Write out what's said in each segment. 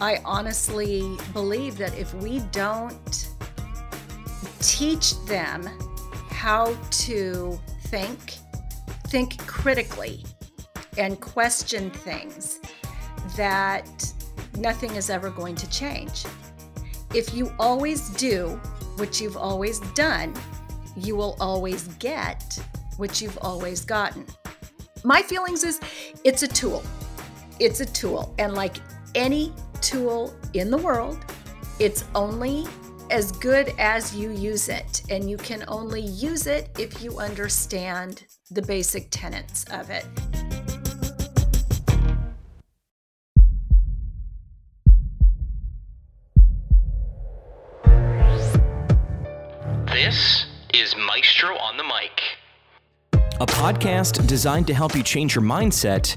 I honestly believe that if we don't teach them how to think, think critically, and question things, that nothing is ever going to change. If you always do what you've always done, you will always get what you've always gotten. My feelings is it's a tool. It's a tool. And like any tool in the world, it's only as good as you use it. And you can only use it if you understand the basic tenets of it. This is Maestro on the Mic, a podcast designed to help you change your mindset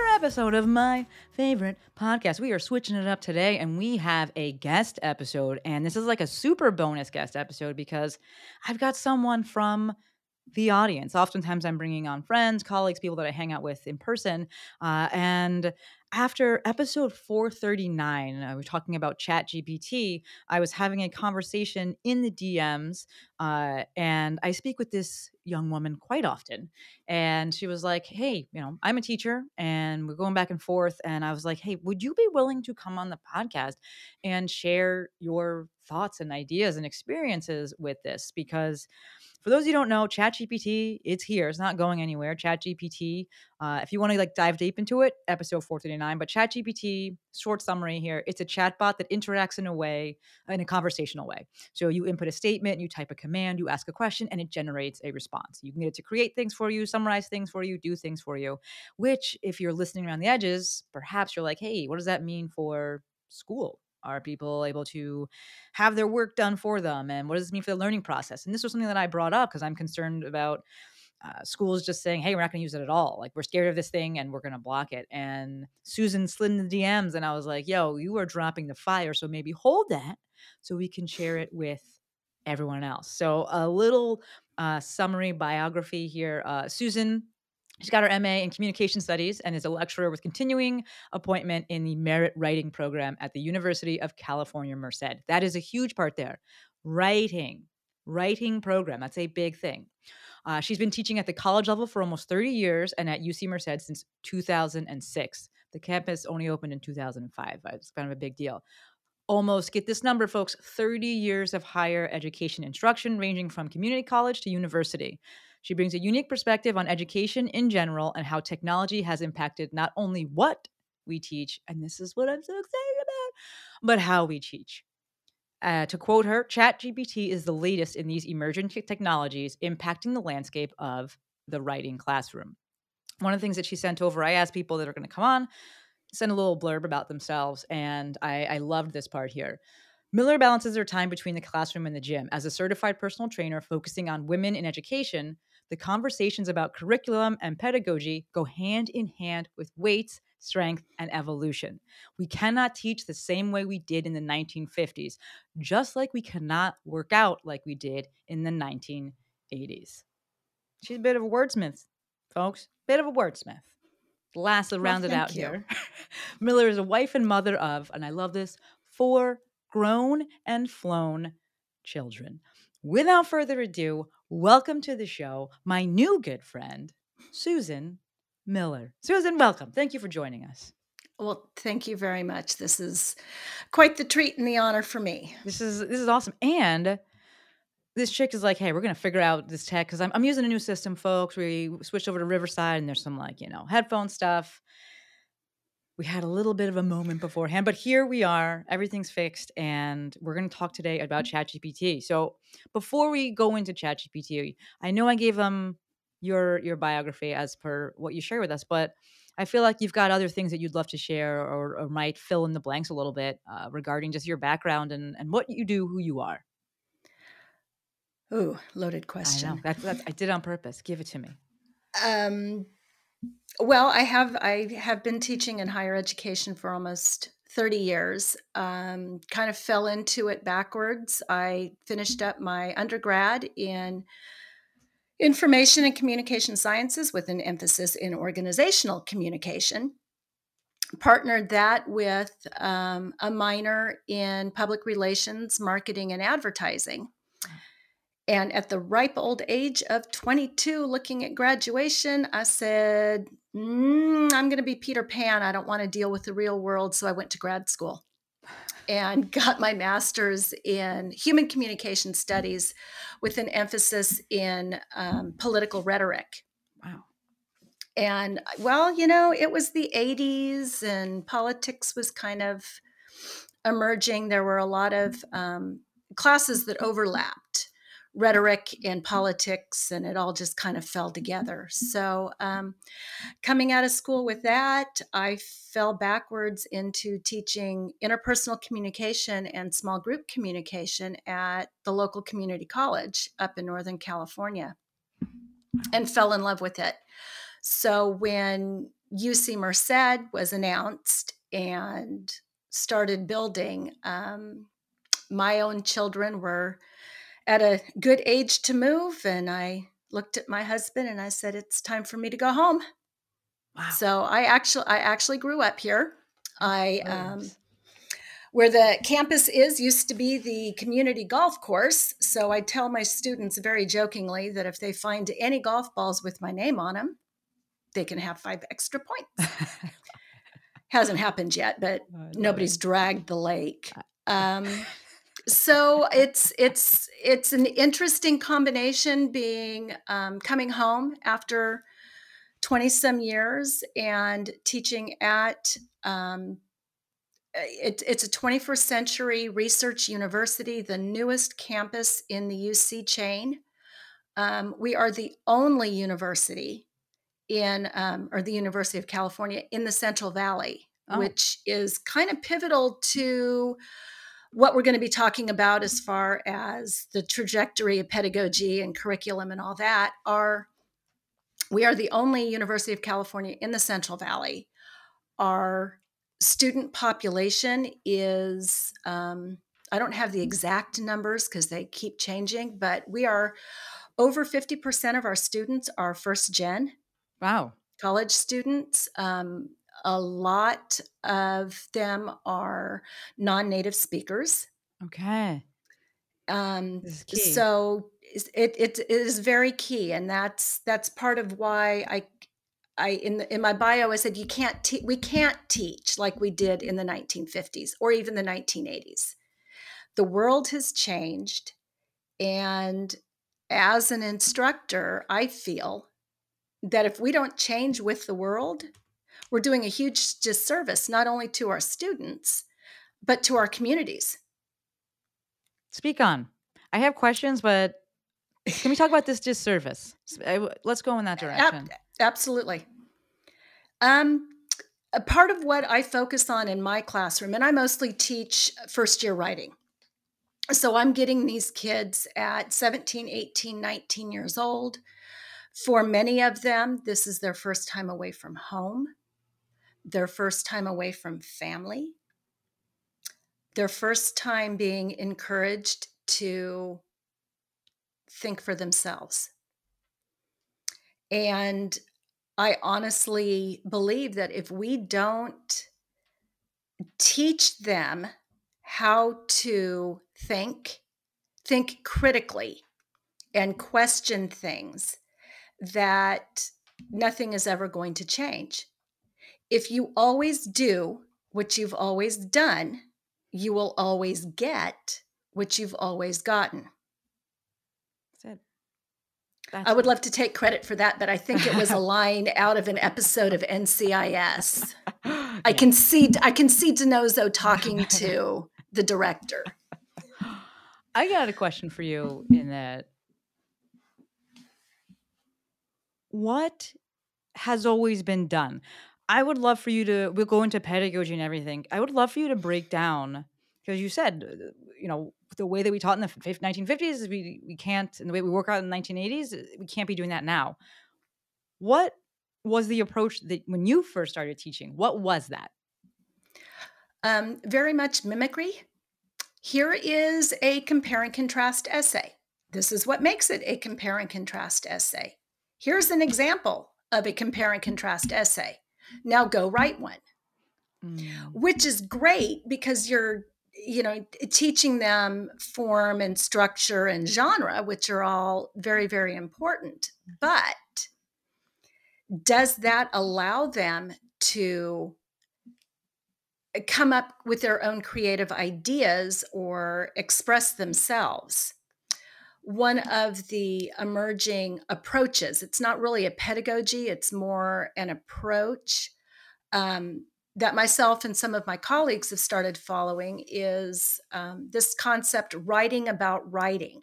episode of my favorite podcast. We are switching it up today, and we have a guest episode. And this is like a super bonus guest episode because I've got someone from the audience. Oftentimes, I'm bringing on friends, colleagues, people that I hang out with in person. Uh, and after episode 439, uh, we're talking about Chat GPT. I was having a conversation in the DMs, uh, and I speak with this young woman quite often. And she was like, Hey, you know, I'm a teacher, and we're going back and forth. And I was like, Hey, would you be willing to come on the podcast and share your thoughts and ideas and experiences with this? Because for those who don't know, ChatGPT, it's here. It's not going anywhere. ChatGPT, uh, if you want to like dive deep into it, episode 439. But ChatGPT, short summary here, it's a chatbot that interacts in a way, in a conversational way. So you input a statement, you type a command, you ask a question, and it generates a response. You can get it to create things for you, summarize things for you, do things for you. Which, if you're listening around the edges, perhaps you're like, hey, what does that mean for school? Are people able to have their work done for them? And what does this mean for the learning process? And this was something that I brought up because I'm concerned about uh, schools just saying, hey, we're not going to use it at all. Like, we're scared of this thing and we're going to block it. And Susan slid in the DMs and I was like, yo, you are dropping the fire. So maybe hold that so we can share it with everyone else. So, a little uh, summary biography here. Uh, Susan She's got her MA in Communication Studies and is a lecturer with continuing appointment in the Merritt Writing Program at the University of California, Merced. That is a huge part there. Writing, writing program. That's a big thing. Uh, she's been teaching at the college level for almost 30 years and at UC Merced since 2006. The campus only opened in 2005. It's kind of a big deal. Almost, get this number, folks 30 years of higher education instruction, ranging from community college to university. She brings a unique perspective on education in general and how technology has impacted not only what we teach, and this is what I'm so excited about, but how we teach. Uh, to quote her, ChatGPT is the latest in these emerging technologies impacting the landscape of the writing classroom. One of the things that she sent over, I asked people that are going to come on, send a little blurb about themselves, and I, I loved this part here. Miller balances her time between the classroom and the gym. As a certified personal trainer focusing on women in education, the conversations about curriculum and pedagogy go hand in hand with weights, strength, and evolution. We cannot teach the same way we did in the 1950s, just like we cannot work out like we did in the 1980s. She's a bit of a wordsmith, folks. Bit of a wordsmith. Last Well, rounded out you. here. Miller is a wife and mother of, and I love this, four grown and flown children. Without further ado, welcome to the show, my new good friend, Susan Miller. Susan, welcome. Thank you for joining us. Well, thank you very much. This is quite the treat and the honor for me. This is this is awesome. And this chick is like, hey, we're gonna figure out this tech because I'm I'm using a new system, folks. We switched over to Riverside, and there's some like you know headphone stuff. We had a little bit of a moment beforehand, but here we are. Everything's fixed, and we're going to talk today about ChatGPT. So, before we go into ChatGPT, I know I gave them your your biography as per what you share with us, but I feel like you've got other things that you'd love to share or, or might fill in the blanks a little bit uh, regarding just your background and, and what you do, who you are. Ooh, loaded I question. know. That's, that's, I did on purpose. Give it to me. Um, well, I have I have been teaching in higher education for almost 30 years. Um, kind of fell into it backwards. I finished up my undergrad in information and communication sciences with an emphasis in organizational communication. Partnered that with um, a minor in public relations, marketing, and advertising. And at the ripe old age of 22, looking at graduation, I said, mm, I'm going to be Peter Pan. I don't want to deal with the real world. So I went to grad school and got my master's in human communication studies with an emphasis in um, political rhetoric. Wow. And well, you know, it was the 80s and politics was kind of emerging. There were a lot of um, classes that overlapped rhetoric and politics, and it all just kind of fell together. So, um, coming out of school with that, I fell backwards into teaching interpersonal communication and small group communication at the local community college up in Northern California and fell in love with it. So, when UC Merced was announced and started building, um, my own children were at a good age to move and i looked at my husband and i said it's time for me to go home. Wow. so i actually i actually grew up here. I um, where the campus is used to be the community golf course so i tell my students very jokingly that if they find any golf balls with my name on them they can have five extra points. Hasn't happened yet but nobody's dragged the lake. Um, so it's it's it's an interesting combination being um, coming home after 20 some years and teaching at um, it, it's a 21st century research university the newest campus in the uc chain um, we are the only university in um, or the university of california in the central valley Oh. which is kind of pivotal to what we're going to be talking about as far as the trajectory of pedagogy and curriculum and all that are we are the only university of california in the central valley our student population is um, i don't have the exact numbers because they keep changing but we are over 50% of our students are first gen Wow. college students um, a lot of them are non-native speakers Okay. um, This is key. so it, it, it is very key and that's that's part of why i i in the, in my bio i said you can't te- we can't teach like we did in the 1950s or even the 1980s the world has changed and as an instructor i feel that if we don't change with the world we're doing a huge disservice not only to our students but to our communities Speak on. I have questions, but can we talk about this disservice? S- I w- Let's go in that direction. absolutely. Um, a part of what I focus on in my classroom, and I mostly teach first year writing. So I'm getting these kids at 17, 18, 19 years old. For many of them, this is their first time away from home, their first time away from family, their first time being encouraged to think for themselves. And I honestly believe that if we don't teach them how to think, think critically, and question things, that nothing is ever going to change. If you always do what you've always done, you will always get what you've always gotten. That's it. That's I would it. love to take credit for that, but I think it was a line out of an episode of NCIS. I can see I can see DiNozzo talking to the director. I got a question for you in that. What has always been done? I would love for you to we'll go into pedagogy and everything. I would love for you to break down because you said uh, you know the way that we taught in the fif- 1950s we we can't and the way we work out in the 1980s uh, we can't be doing that now. What was the approach that when you first started teaching? What was that? Um, very much mimicry. Here is a compare and contrast essay. This is what makes it a compare and contrast essay. Here's an example of a compare and contrast essay. Now go write one, mm. which is great because you're, you know, teaching them form and structure and genre, which are all very, very important. But does that allow them to come up with their own creative ideas or express themselves? One of the emerging approaches. It's not really a pedagogy, it's more an approach um, that myself and some of my colleagues have started following is um, this concept writing about writing.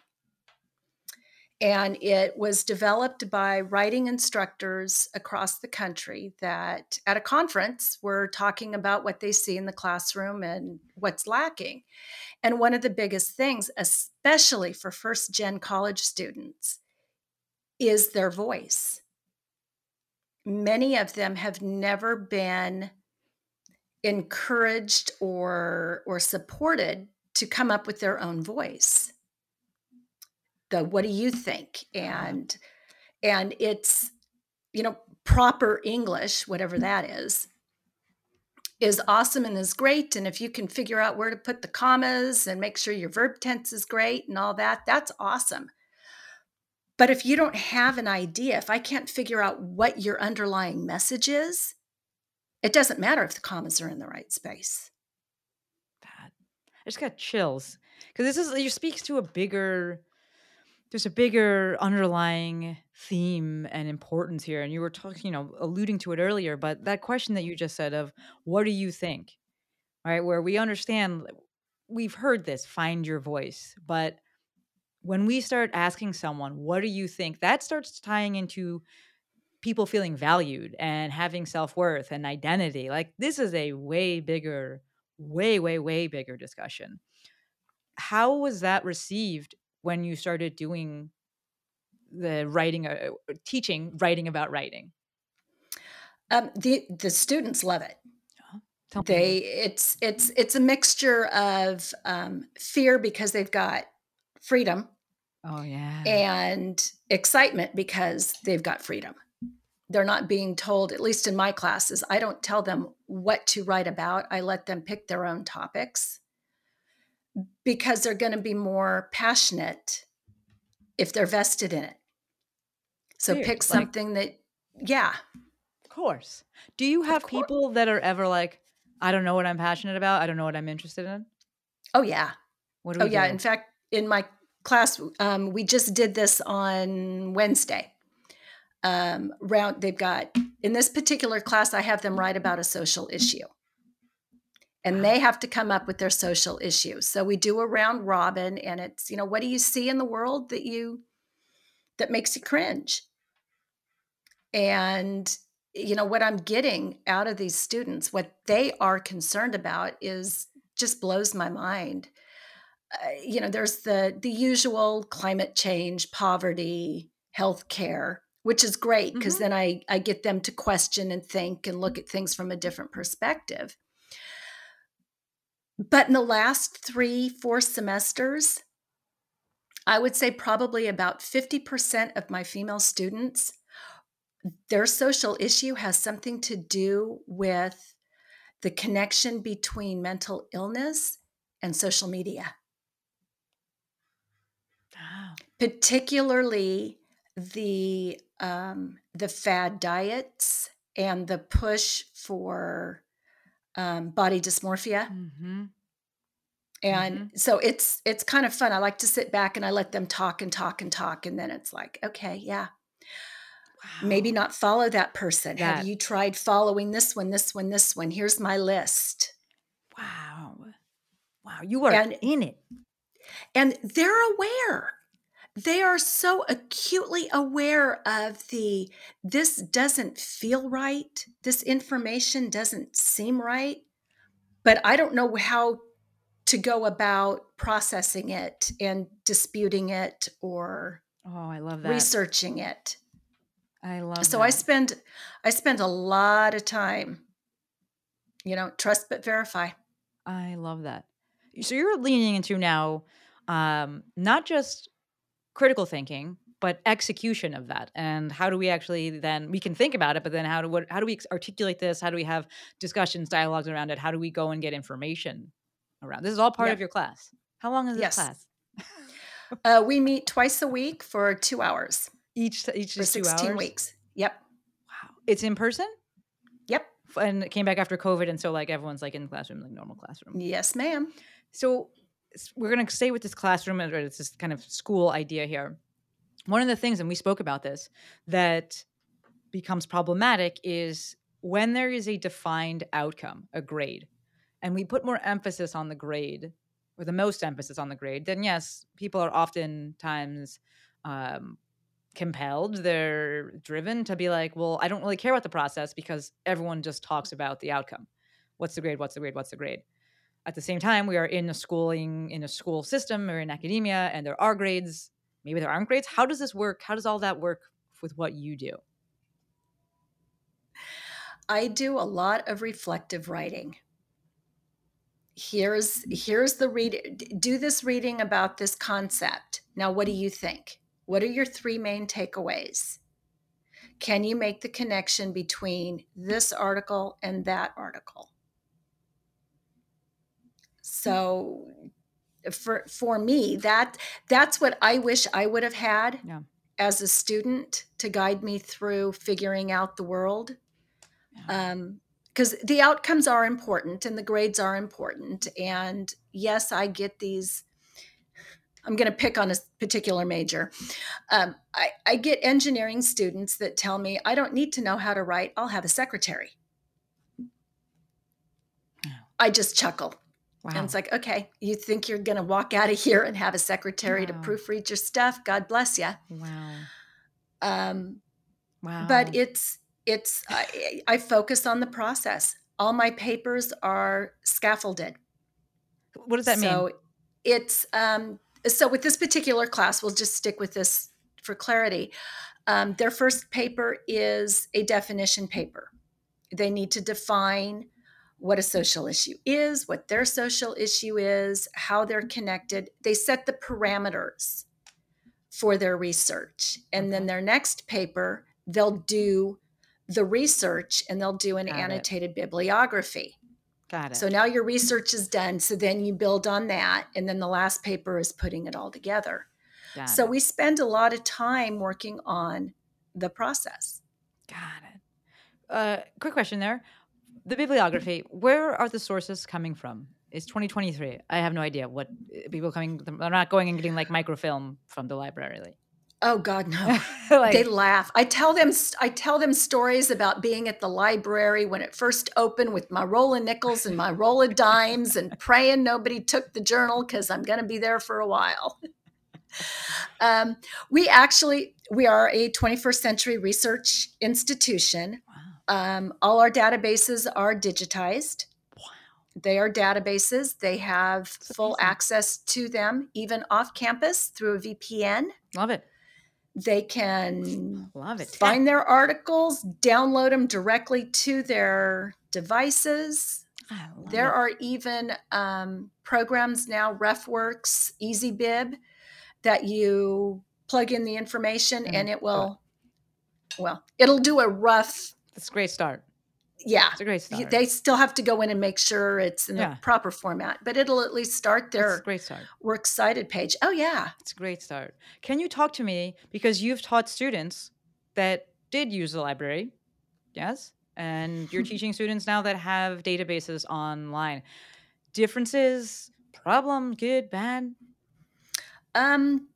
And it was developed by writing instructors across the country that at a conference were talking about what they see in the classroom and what's lacking. And one of the biggest things, especially for first gen college students, is their voice. Many of them have never been encouraged or or supported to come up with their own voice the what do you think? Uh-huh. And and it's you know proper english whatever mm. that is is awesome and is great and if you can figure out where to put the commas and make sure your verb tense is great and all that that's awesome. But if you don't have an idea if i can't figure out what your underlying message is it doesn't matter if the commas are in the right space. Bad. I just got chills because this is it speaks to a bigger there's a bigger underlying theme and importance here and you were talking you know alluding to it earlier but that question that you just said of what do you think? Right where we understand we've heard this find your voice but when we start asking someone what do you think? that starts tying into people feeling valued and having self-worth and identity like this is a way bigger way way way bigger discussion. How was that received when you started doing the writing uh, teaching writing about writing? Um, the the students love it. Tell me they it's it's it's a mixture of um, fear because they've got freedom oh yeah. and excitement because they've got freedom. They're not being told at least in my classes i don't tell them what to write about. I let them pick their own topics because they're going to be more passionate if they're vested in it so pick something that yeah of course do you have people that are ever like i don't know what i'm passionate about i don't know what i'm interested in oh yeah what do Oh we yeah. do? In fact, in my class, um, we just did this on Wednesday. Um, round they've got in this particular class, I have them write about a social issue, and they have to come up with their social issue. So we do a round robin, and it's you know what do you see in the world that you that makes you cringe, and you know what I'm getting out of these students, what they are concerned about is just blows my mind uh, you know there's the the usual climate change poverty health care which is great because Mhm. then i i get them to question and think and look at things from a different perspective but in the last three four semesters i would say probably about 50% of my female students their social issue has something to do with the connection between mental illness and social media Wow. particularly the um, the fad diets and the push for um, body dysmorphia. Mm-hmm. and so it's it's kind of fun. I like to sit back and i let them talk and talk and talk and then it's like okay yeah. Maybe not follow that person. Have you tried following this one this one this one? Here's my list. Wow. Wow. You are And- in it. and they're aware they are so acutely aware of the this doesn't feel right this information doesn't seem right but i don't know how to go about processing it and disputing it or Oh, I love that. researching it I love so that. i spend i spend a lot of time you know trust but verify I love that. So you're leaning into now um, not just critical thinking, but execution of that. And how do we actually then we can think about it, but then how do what how do we articulate this? How do we have discussions, dialogues around it? How do we go and get information around? This is all part Yeah. of your class. How long is this Yes. class? uh, we meet twice a week for two hours Each each for is two 16 hours. weeks yep Wow. It's in person? yep And it came back after COVID, and so like everyone's like in the classroom, like normal classroom. yes ma'am So we're going to stay with this classroom, and it's this kind of school idea here. One of the things, and we spoke about this, that becomes problematic is when there is a defined outcome, a grade, and we put more emphasis on the grade, or the most emphasis on the grade, then yes, people are oftentimes um, compelled, they're driven to be like, well, I don't really care about the process because everyone just talks about the outcome. What's the grade? What's the grade? What's the grade? At the same time, we are in a schooling, in a school system or in academia, and there are grades. Maybe there aren't grades. How does this work? How does all that work with what you do? I do a lot of reflective writing. Here's here's the read do this reading about this concept. Now what do you think? What are your three main takeaways? Can you make the connection between this article and that article? So for for me that that's what I wish I would have had Yeah. as a student to guide me through figuring out the world because the outcomes are important and the grades are important. And yes, I get these. I'm going to pick on a particular major. Um, I, I get engineering students that tell me, I don't need to know how to write, I'll have a secretary. I just chuckle. Wow. And it's like, okay, you think you're going to walk out of here and have a secretary to proofread your stuff? God bless you. wow. Um, Wow. but it's it's I, I focus on the process all my papers are scaffolded what does that so mean? it's um so with this particular class we'll just stick with this for clarity um, their first paper is a definition paper they need to define what a social issue is what their social issue is how they're connected they set the parameters for their research and then their next paper they'll do the research and they'll do an Got it. annotated bibliography Got it. so now your research is done. So then you build on that. And then the last paper is putting it all together. Got so it. we spend a lot of time working on the process. Got it. Uh, quick question there. The bibliography, where are the sources coming from? It's 2023. I have no idea what uh, people coming. I'm not going and getting like microfilm from the library. Like, Oh God, no. like they laugh. I tell them I tell them stories about being at the library when it first opened with my roll of nickels and my roll of dimes and praying nobody took the journal because I'm going to be there for a while. um, we actually we are a 21st century research institution. Um, all our databases are digitized. They are databases. They have full amazing. access to them, even off campus through a VPN. love it. They can Love it. find their articles, download them directly to their devices. There it. are even um, programs now, RefWorks, EasyBib, that you plug in the information And and it. will, well, it'll do a rough, It's a great start. yeah. It's a great start. They still have to go in and make sure it's in Yeah. the proper format, but it'll at least start their great start. works cited page. Oh, yeah. It's a great start. Can you talk to me because you've taught students that did use the library, yes, and you're teaching students now that have databases online. Differences, problem, good, bad. Um,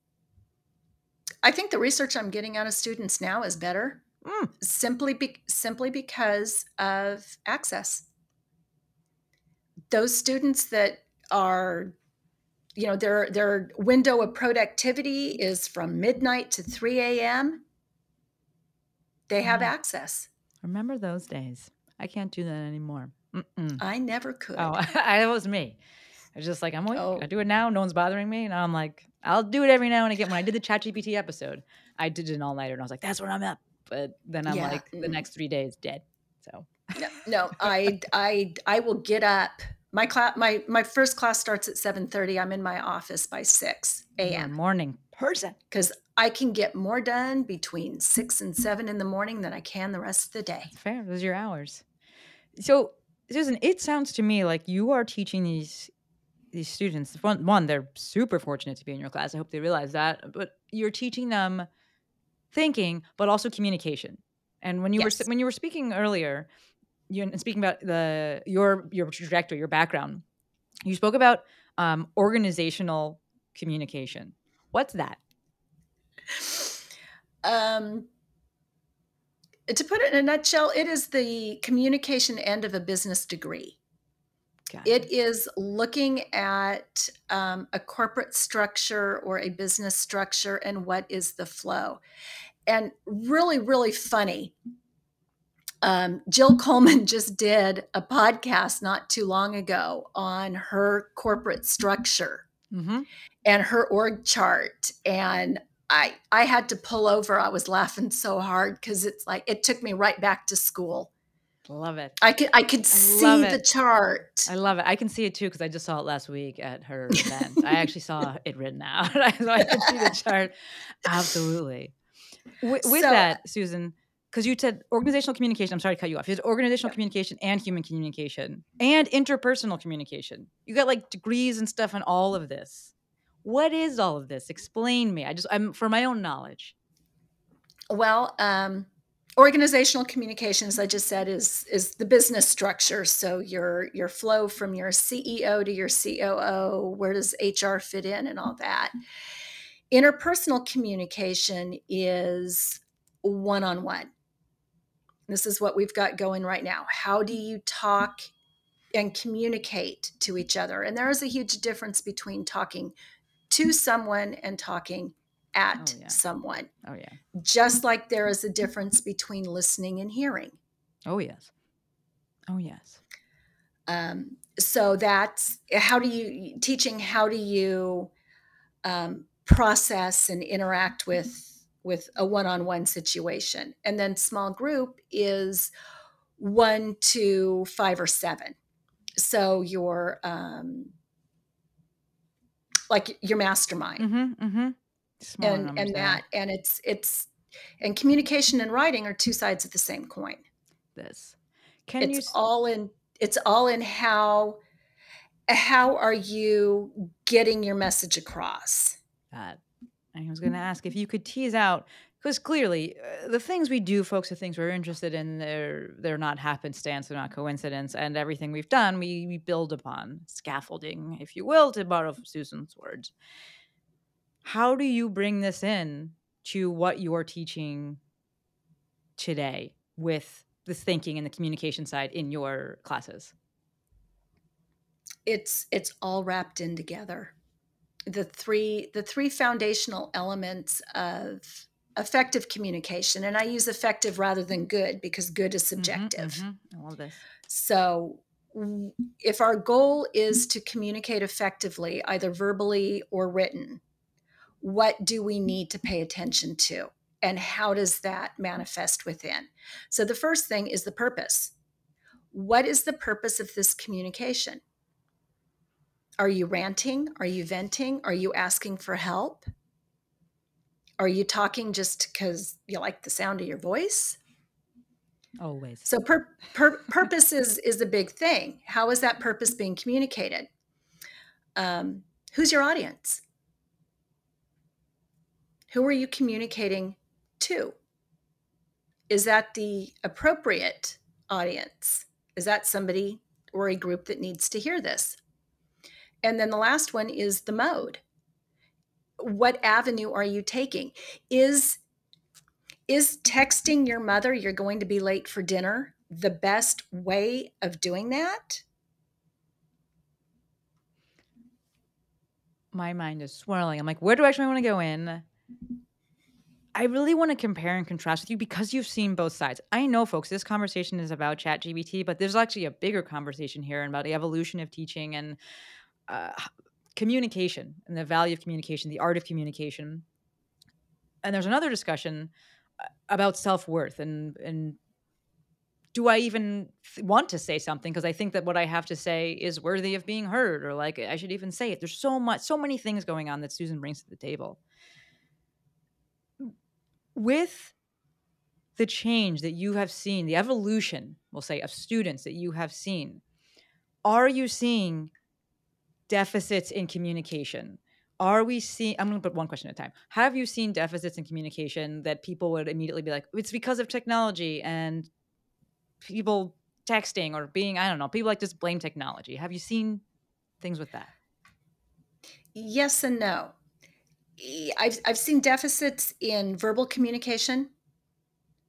I think the research I'm getting out of students now is better, Mm. simply be, simply because of access. Those students that are you know their their window of productivity is from midnight to 3 a.m they have Mhm. access Remember those days? I can't do that anymore. Mm-mm. i never could Oh, that was me. I was just like, I'm like, Oh. I do it now. No one's bothering me. and I'm like, I'll do it every now and again. When I did the ChatGPT episode, I did an all nighter, and I was like, that's when I'm up. But then I'm Yeah, like, the mm. next three days dead. So no, no i i i will get up my class my my first class starts at 7:30 i'm in my office by 6 a.m morning person. because i can get more done between 6 and 7 in the morning than i can the rest of the day Fair. Those are your hours. So Susan, it sounds to me like you are teaching these these students. One, one, they're super fortunate to be in your class. I hope they realize that. But you're teaching them thinking, but also communication. And when you were Yes. s- when you were speaking earlier, you and speaking about the your your trajectory, your background, you spoke about um, organizational communication. What's that? um to put it in a nutshell it is the communication end of a business degree Got It is looking at um, a corporate structure or a business structure and what is the flow. And really, really funny. Um, Jill Coleman just did a podcast not too long ago on her corporate structure Mm-hmm. and her org chart. And I, I had to pull over. I was laughing so hard because it's like it took me right back to school. Love it. I could I could love see the chart. I love it. I can see it too because I just saw it last week at her event. I actually saw it written out, so I can see the chart. Absolutely. With, with So- that, Susan, because you said organizational communication. I'm sorry to cut you off. You said organizational communication and human communication and interpersonal communication. You got like degrees and stuff on all of this. What is all of this? Explain me. I just I'm for my own knowledge. Well, um, organizational communications, I just said, is is the business structure. So your your flow from your CEO to your COO, where does HR fit in, and all that. Interpersonal communication is one on one. This is what we've got going right now. How do you talk and communicate to each other? And there is a huge difference between talking to someone and talking at Oh, yeah. someone Oh yeah. just like there is a difference between listening and hearing. Oh yes. Oh yes. Um, so that's how do you teaching how do you um, process and interact with with a one-on-one situation, and then small group is one to five or seven. So your um, like your mastermind. Mm-hmm. Mm-hmm. Smaller and and that and it's it's and communication and writing are two sides of the same coin this. Can it's you all in it's all in how how are you getting your message across that. I was going to ask if you could tease out because clearly uh, the things we do, folks, are things we're interested in. They're they're not happenstance, they're not coincidence, and everything we've done, we we build upon scaffolding, if you will, to borrow Susan's words. How do you bring this in to what you're teaching today with the thinking and the communication side in your classes? it's it's all wrapped in together the three the three foundational elements of effective communication and i use effective rather than good because good is Mhm, subjective mhm. I love this. So, if our goal is to communicate effectively, either verbally or written, what do we need to pay attention to? And how does that manifest within? So, the first thing is the purpose. What is the purpose of this communication? Are you ranting? Are you venting? Are you asking for help? Are you talking just because you like the sound of your voice? Always. So pur- pur- purpose is is a big thing. How is that purpose being communicated? Um, who's your audience? Who are you communicating to? Is that the appropriate audience? Is that somebody or a group that needs to hear this? And then the last one is the mode. What avenue are you taking? Is is texting your mother you're going to be late for dinner the best way of doing that? my mind is swirling. I'm like, where do I actually want to go in? I really want to compare and contrast with you because you've seen both sides. I know, folks, this conversation is about ChatGPT, but there's actually a bigger conversation here about the evolution of teaching and uh, communication and the value of communication, the art of communication. And there's another discussion uh, about self worth and and do I even th- want to say something because I think that what I have to say is worthy of being heard or like I should even say it. There's so much, so many things going on that Susan brings to the table. With the change that you have seen, the evolution, we'll say, of students that you have seen, are you seeing deficits in communication? Are we seeing? I'm going to put one question at a time. Have you seen deficits in communication that people would immediately be like, it's because of technology and people texting or being, I don't know, people like just blame technology. Have you seen things with that? Yes and no. I've, I've seen deficits in verbal communication.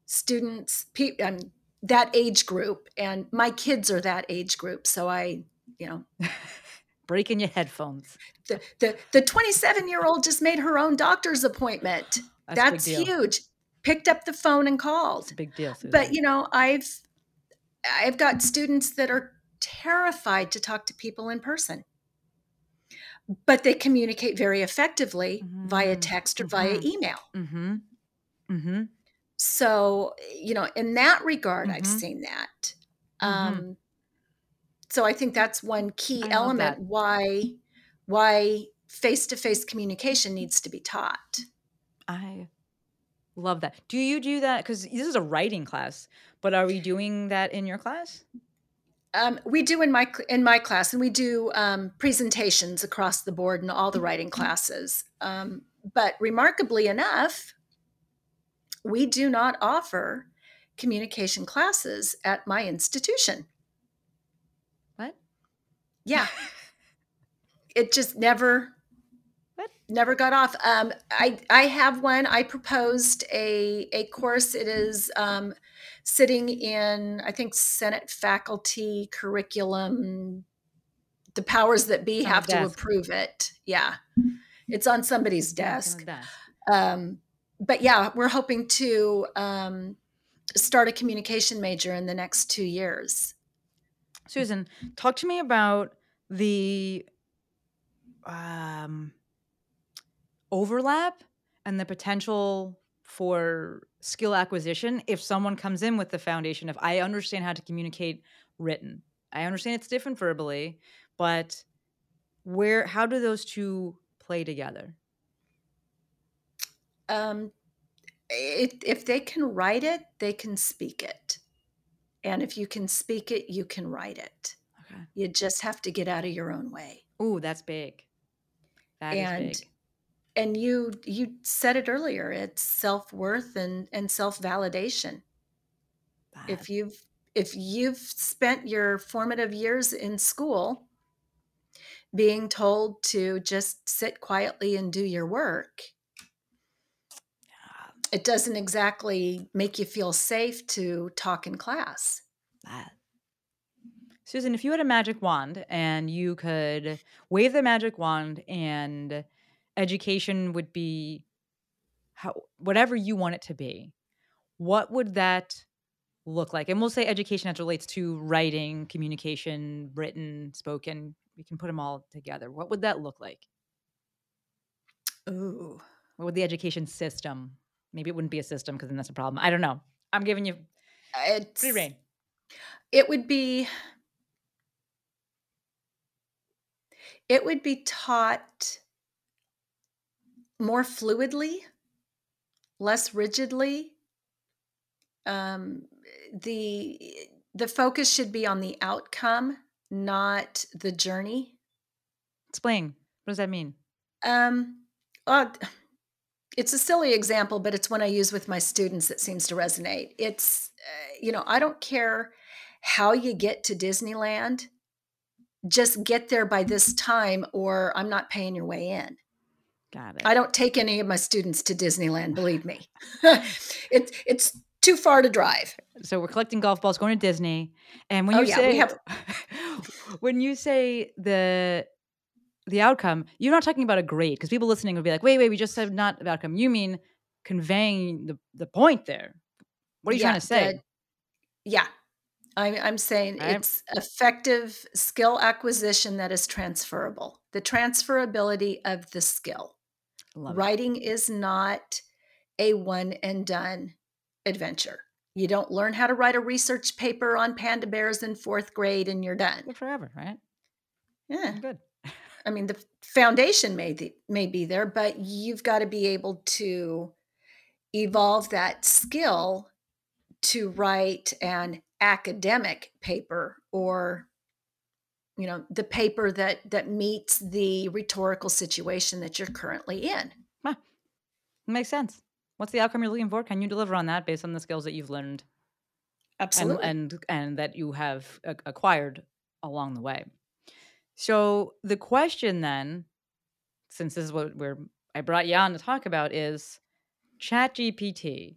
Students, pe- um, that age group, and my kids are that age group. So I, you know, Breaking your headphones. the the the 27 year old just made her own doctor's appointment. That's That's huge. Picked up the phone and called. A big deal. Susan. But you know, I've I've got students that are terrified to talk to people in person. But they communicate very effectively via Mhm. text or via Mhm. email. mm-hmm. Mm-hmm. So, you know, in that regard, I've Mhm. seen that. Um, so I think that's one key I element why why face-to-face communication needs to be taught. I love that. Do you do that? Because this is a writing class, but are we doing that in your class? Um, we do in my in my class, and we do um, presentations across the board in all the writing classes. Um, but remarkably enough, we do not offer communication classes at my institution. What? Yeah, it just never What? never got off. Um, I I have one. I proposed a a course. It is um, sitting in I think Senate faculty curriculum. The powers that be have to desk. approve it. Yeah, it's on somebody's on desk. desk. Um, but yeah, we're hoping to um, start a communication major in the next two years. Susan, talk to me about the um, overlap and the potential for skill acquisition if someone comes in with the foundation of I understand how to communicate written. I understand it's different verbally, but where how do those two play together? um, it, if they can write it, they can speak it. And if you can speak it, you can write it. Okay. You just have to get out of your own way. Ooh, that's big. That is and big. And you you said it earlier. It's self worth and and self validation. If you've if you've spent your formative years in school being told to just sit quietly and do your work, it doesn't exactly make you feel safe to talk in class. that. Susan, if you had a magic wand and you could wave the magic wand and education would be how whatever you want it to be, what would that look like? And we'll say education as it relates to writing, communication, written, spoken. We can put them all together. What would that look like? Ooh. What would the education system? Maybe it wouldn't be a system because then that's a problem. I don't know. I'm giving you It's, free reign. It would be it would be taught more fluidly, less rigidly. Um, the the focus should be on the outcome, not the journey. Explain. What does that mean? Um, uh, it's a silly example, but it's one I use with my students that seems to resonate. It's, uh, you know, I don't care how you get to Disneyland, just get there by this time, or I'm not paying your way in. Got it. I don't take any of my students to Disneyland, believe me. it, it's too far to drive. so we're collecting golf balls, going to Disney, and when Oh, you yeah, say we have- when you say the the outcome, you're not talking about a grade because people listening would be like, wait, wait, we just said not the outcome. You mean conveying the, the point there. What are you Yeah, trying to say? the- yeah. I'm, I'm saying Right. it's effective skill acquisition that is transferable. The transferability of the skill. Love. Writing is not a one and done adventure. You don't learn how to write a research paper on panda bears in fourth grade and you're done. Good forever, right? Yeah. Good. I mean, the foundation may, th- may be there, but you've got to be able to evolve that skill to write an academic paper or you know the paper that that meets the rhetorical situation that you're currently in huh. Makes sense. What's the outcome you're looking for? Can you deliver on that based on the skills that you've learned and absolutely and and that you have acquired along the way. So the question then, since this is what we're I brought you on to talk about, is ChatGPT.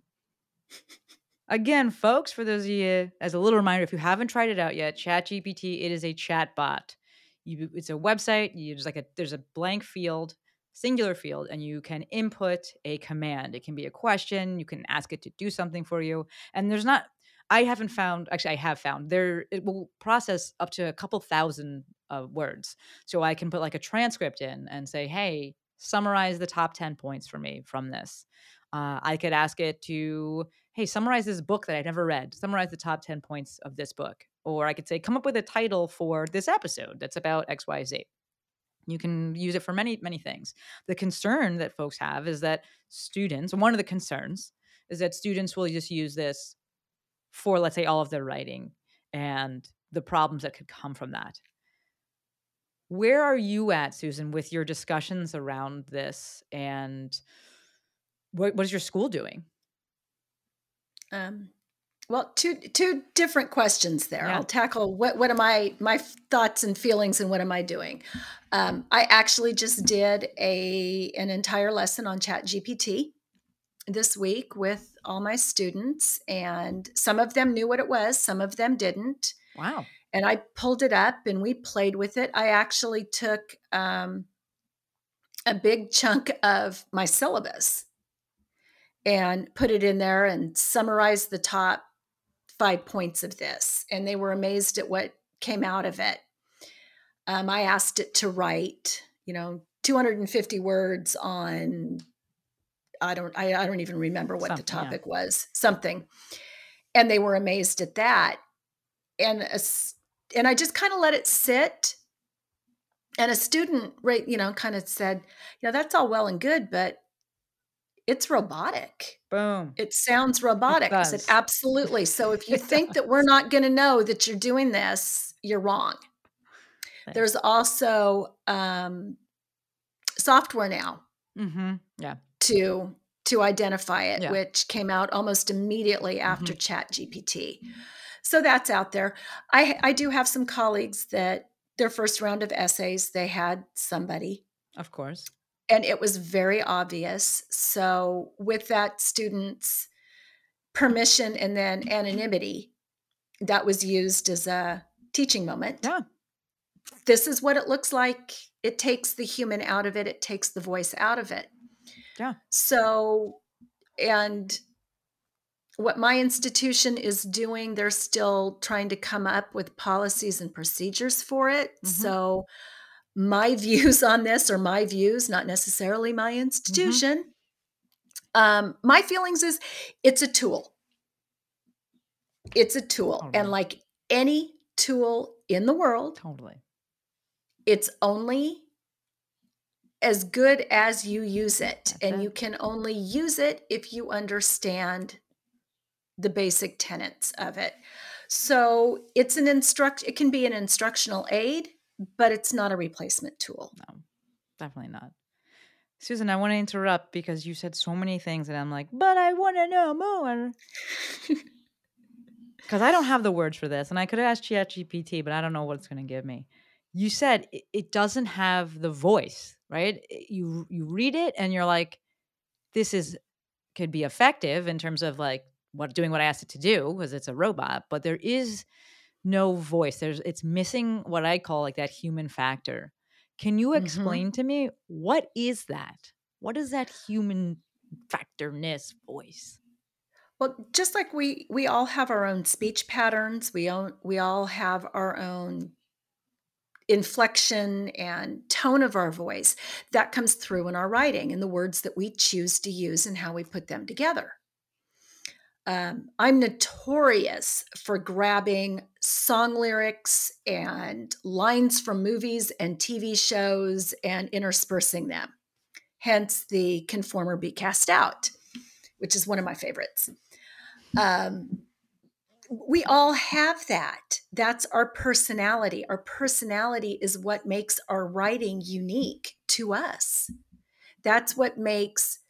Again, folks, for those of you, as a little reminder, if you haven't tried it out yet, ChatGPT, it is a chat bot. You, it's a website. You just like a there's a blank field, singular field, and you can input a command. It can be a question. You can ask it to do something for you, and there's not I haven't found actually I have found there it will process up to a couple thousand uh, words. So I can put like a transcript in and say, "Hey, summarize the top 10 points for me from this." Uh, I could ask it to, "Hey, summarize this book that I've never read. Summarize the top 10 points of this book." Or I could say, "Come up with a title for this episode that's about XYZ." You can use it for many, many things. The concern that folks have is that students, one of the concerns is that students will just use this for let's say all of their writing and the problems that could come from that where are you at susan with your discussions around this and what, what is your school doing um, well two two different questions there Yeah. i'll tackle what what am i my thoughts and feelings and what am i doing um, i actually just did a an entire lesson on chat gpt this week with all my students and some of them knew what it was some of them didn't wow and I pulled it up and we played with it. I actually took um, a big chunk of my syllabus and put it in there and summarized the top five points of this. And they were amazed at what came out of it. Um, I asked it to write, you know, 250 words on. I don't. I, I don't even remember what the Something, yeah. topic was. Something, and they were amazed at that. And a and I just kind of let it sit. And a student, right, you know, kind of said, you know, that's all well and good, but it's robotic. boom It sounds robotic. I said, absolutely. So if you It think that we're not going to know that you're doing this, you're wrong. Thanks. There's also um, software now mm-hmm yeah to to identify it, Yeah. which came out almost immediately after Chat GPT. So that's out there. I I do have some colleagues that their first round of essays they had somebody of course and it was very obvious. So with that student's permission and then anonymity, that was used as a teaching moment. yeah This is what it looks like. It takes the human out of it. It takes the voice out of it. Yeah. So, and what my institution is doing, they're still trying to come up with policies and procedures for it. Mhm. So, my views on this are my views, not necessarily my institution. Um, my feelings is it's a tool. It's a tool. Totally. And like any tool in the world, totally it's only as good as you use it. That's and it. you can only use it if you understand the basic tenets of it. So it's an instruct it can be an instructional aid, but it's not a replacement tool. no definitely not susan i want to interrupt because you said so many things and i'm like but i want to know more because I don't have the words for this, and I could ask ChatGPT, but I don't know what it's going to give me. You said it, it doesn't have the voice, right? You you read it, and you're like, this is could be effective in terms of like what doing what I asked it to do because it's a robot, but there is no voice. There's it's missing what I call like that human factor. Can you Mhm. explain to me what is that? What is that human factorness voice? Well, just like we we all have our own speech patterns, we all we all have our own inflection and tone of our voice that comes through in our writing and the words that we choose to use and how we put them together. Um, I'm notorious for grabbing song lyrics and lines from movies and TV shows and interspersing them. Hence the conformer be cast out, which is one of my favorites. Um, we all have that. That's our personality. Our personality is what makes our writing unique to us. That's what makes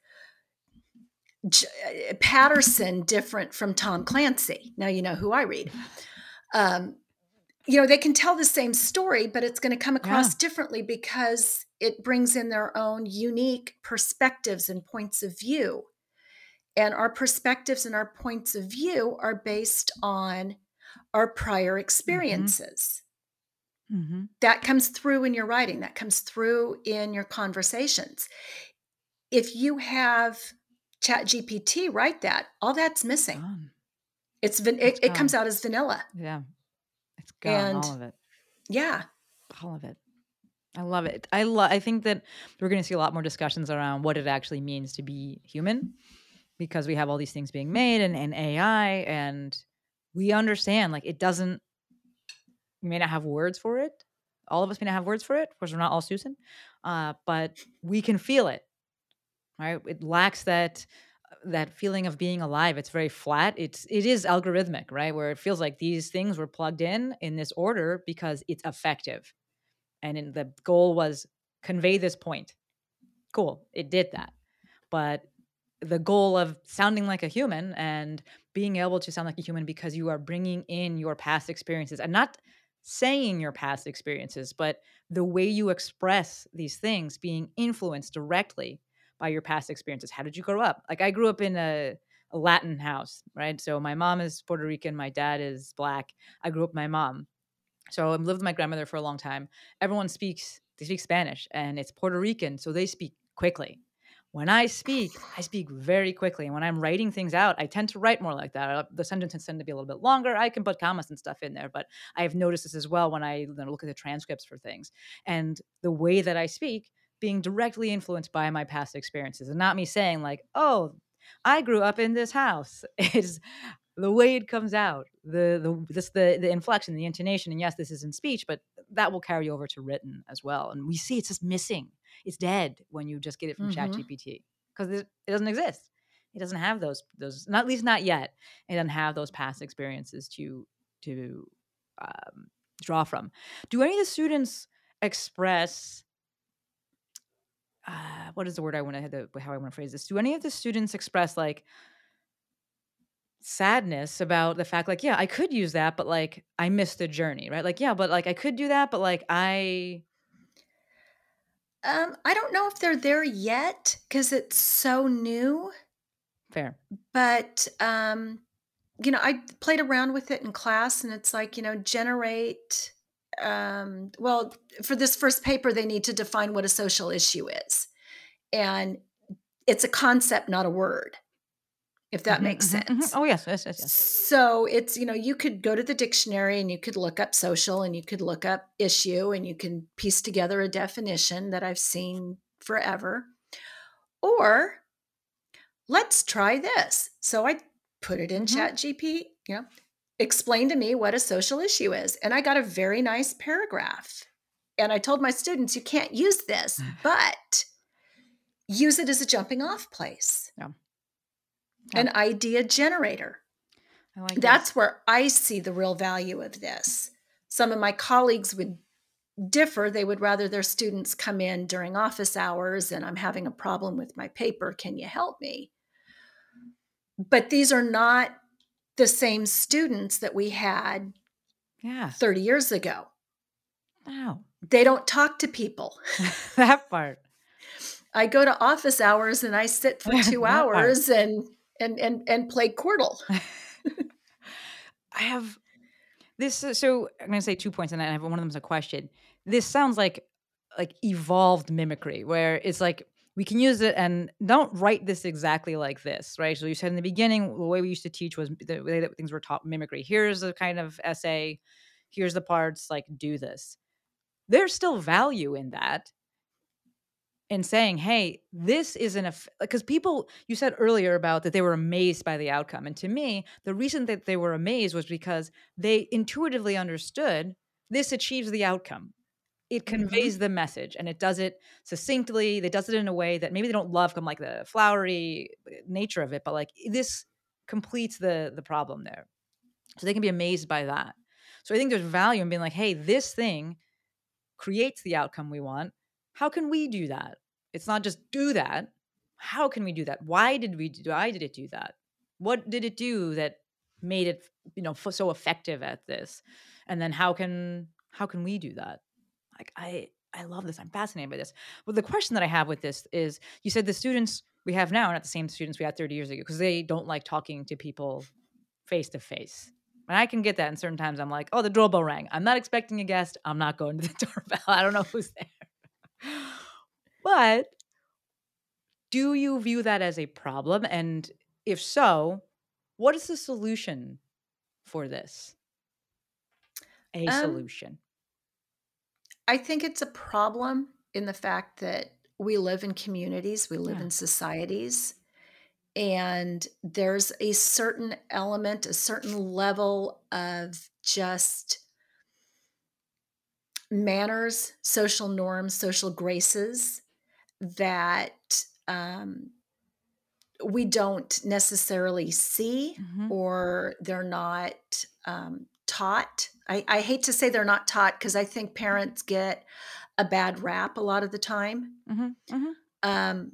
J- uh, Patterson different from Tom Clancy. Now you know who I read. Um, you know, they can tell the same story, but it's going to come across differently because it brings in their own unique perspectives and points of view. And our perspectives and our points of view are based on our prior experiences. Mm-hmm. That comes through in your writing, that comes through in your conversations. If you have Chat GPT write that, all that's missing. Gone. It's van- it, it comes out as vanilla. Yeah. It's gone. And- all of it. Yeah. all of it. I love it. I love. I think that we're going to see a lot more discussions around what it actually means to be human, because we have all these things being made and, and AI, and we understand like it doesn't. We may not have words for it. All of us may not have words for it because we're not all Susan, uh, but we can feel it. Right? It lacks that uh, that feeling of being alive. It's very flat. It's it is algorithmic, right? Where it feels like these things were plugged in in this order because it's effective and in, the goal was convey this point cool it did that but the goal of sounding like a human and being able to sound like a human because you are bringing in your past experiences and not saying your past experiences but the way you express these things being influenced directly by your past experiences how did you grow up like i grew up in a, a latin house right so my mom is puerto rican my dad is black i grew up with my mom so I've lived with my grandmother for a long time. Everyone speaks they speak Spanish and it's Puerto Rican, so they speak quickly. When I speak, I speak very quickly. And when I'm writing things out, I tend to write more like that. Uh, The sentences tend to be a little bit longer. I can put commas and stuff in there, but I have noticed this as well when I look at the transcripts for things. And the way that I speak being directly influenced by my past experiences and not me saying like, "Oh, I grew up in this house." Is the way it comes out, the the this the the inflection, the intonation, and yes, this is in speech, but that will carry over to written as well. And we see it's just missing. It's dead when you just get it from Mhm. ChatGPT because it, it doesn't exist. It doesn't have those those not at least not yet. It doesn't have those past experiences to to um, draw from. Do any of the students express? Uh, what is the word I want to how I want to phrase this? Do any of the students express like sadness about the fact like yeah i could use that but like i missed the journey right? Like yeah but like i could do that but like i Um, I don't know if they're there yet because it's so new, fair. But um, you know, I played around with it in class and it's like, you know, generate um, well, for this first paper, they need to define what a social issue is. And it's a concept, not a word, if that Mhm, makes mhm, mhm. sense. oh yes yes yes yes So it's, you know, you could go to the dictionary and you could look up social and you could look up issue and you can piece together a definition that I've seen forever. Or let's try this. So I put it in Mhm. chat GP, you know, explain to me what a social issue is. And I got a very nice paragraph. And I told my students, you can't use this, but use it as a jumping off place. Yeah. An idea generator. i like That's where I see the real value of this. Some of my colleagues would differ. They would rather their students come in during office hours and I'm having a problem with my paper. Can you help me? But these are not the same students that we had yeah 30 years ago. wow They don't talk to people. that part I go to office hours and I sit for two part. hours and and and and play Qwirkle. i have this so i'm going to say two points and i have one of them is a question this sounds like like evolved mimicry where it's like we can use it and don't write this exactly like this, right? So you said in the beginning, the way we used to teach was the way that things were taught mimicry. Here's the kind of essay, here's the parts, like do this. There's still value in that. In saying, hey, this is an because people you said earlier about that they were amazed by the outcome. And to me, the reason that they were amazed was because they intuitively understood this achieves the outcome it Mm-hmm. conveys the message and it does it succinctly they does it in a way that maybe they don't love come like the flowery uh, nature of it but like this completes the the problem there. So they can be amazed by that. So i think there's value in being like hey this thing creates the outcome we want. How can we do that? It's not just do that. How can we do that? Why did we do why did it do that? What did it do that made it you know f- so effective at this? And then how can how can we do that like i i love this i'm fascinated by this. But the question that i have with this is you said the students we have now are not the same students we had 30 years ago because they don't like talking to people face to face and i can get that and certain times i'm like oh the doorbell rang. I'm not expecting a guest. I'm not going to the doorbell. I don't know who's there. But do you view that as a problem? And if so what is the solution for this? A Um, solution I think it's a problem in the fact that we live in communities, we live Yeah. in societies, and there's a certain element, a certain level of just manners, social norms, social graces that um, we don't necessarily see Mhm. or they're not um, taught. I, I hate to say they're not taught because I think parents get a bad rap a lot of the time, Mhm, mhm. um,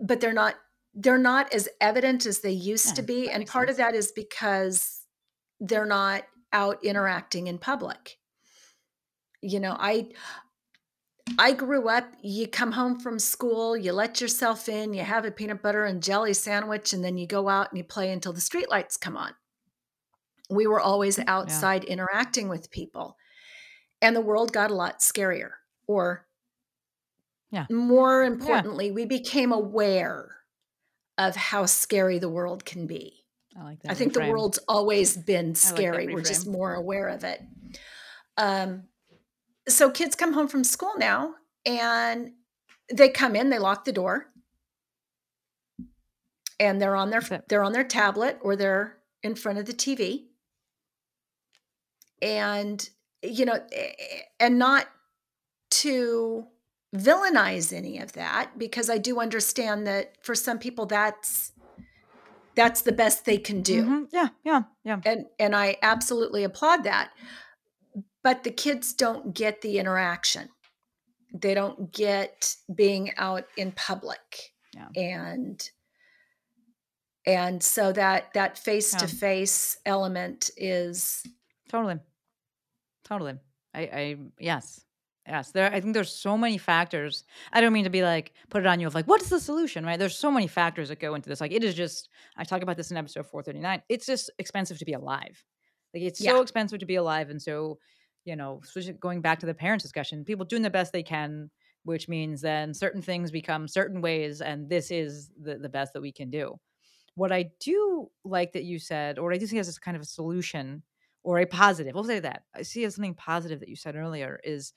but they're not they're not as evident as they used to be, and part of that is because they're not out interacting in public. You know, I I grew up, you come home from school, you let yourself in, you have a peanut butter and jelly sandwich, and then you go out and you play until the streetlights come on. We were always outside interacting with people. And the world got a lot scarier. Or Yeah. more importantly, we became aware of how scary the world can be. I like that. I think the world's always been scary. We're just more aware of it. Um, so kids come home from school now and they come in, they lock the door, and they're on their they're on their tablet or they're in front of the TV. And you know, eh, and not to villainize any of that because I do understand that for some people that's that's the best they can do Mhm. Yeah, yeah, yeah. and and I absolutely applaud that. But the kids don't get the interaction. They don't get being out in public. Yeah. And and so that that face to face element is Totally. Totally. I, I yes. Yes. There I think there's so many factors. I don't mean to be like put it on you of like, what's the solution? Right. There's so many factors that go into this. Like it is just I talk about this in episode 439. It's just expensive to be alive. Like it's so expensive to be alive. And so, you know, going back to the parents discussion, people doing the best they can, which means then certain things become certain ways, and this is the, the best that we can do. What I do like that you said, or I do see as this kind of a solution or a positive, we'll say that. I see as something positive that you said earlier is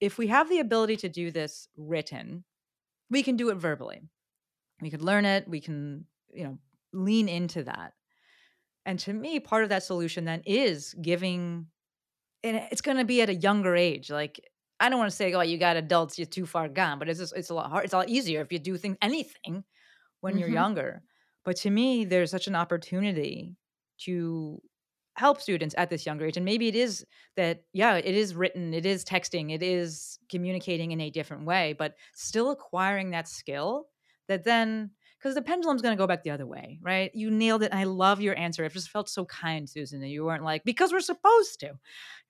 if we have the ability to do this written, we can do it verbally. We could learn it, we can, you know, lean into that. And to me, part of that solution then is giving, and it's going to be at a younger age. Like, I don't want to say, oh, you got adults, you're too far gone, but it's just, it's a lot hard. It's a lot easier if you do things, anything when you're Mhm. younger. But to me, there's such an opportunity to help students at this younger age. And maybe it is that, yeah, it is written, it is texting, it is communicating in a different way, but still acquiring that skill that then because the pendulum's going to go back the other way, right? You nailed it. I love your answer. It just felt so kind, Susan, that you weren't like, because we're supposed to.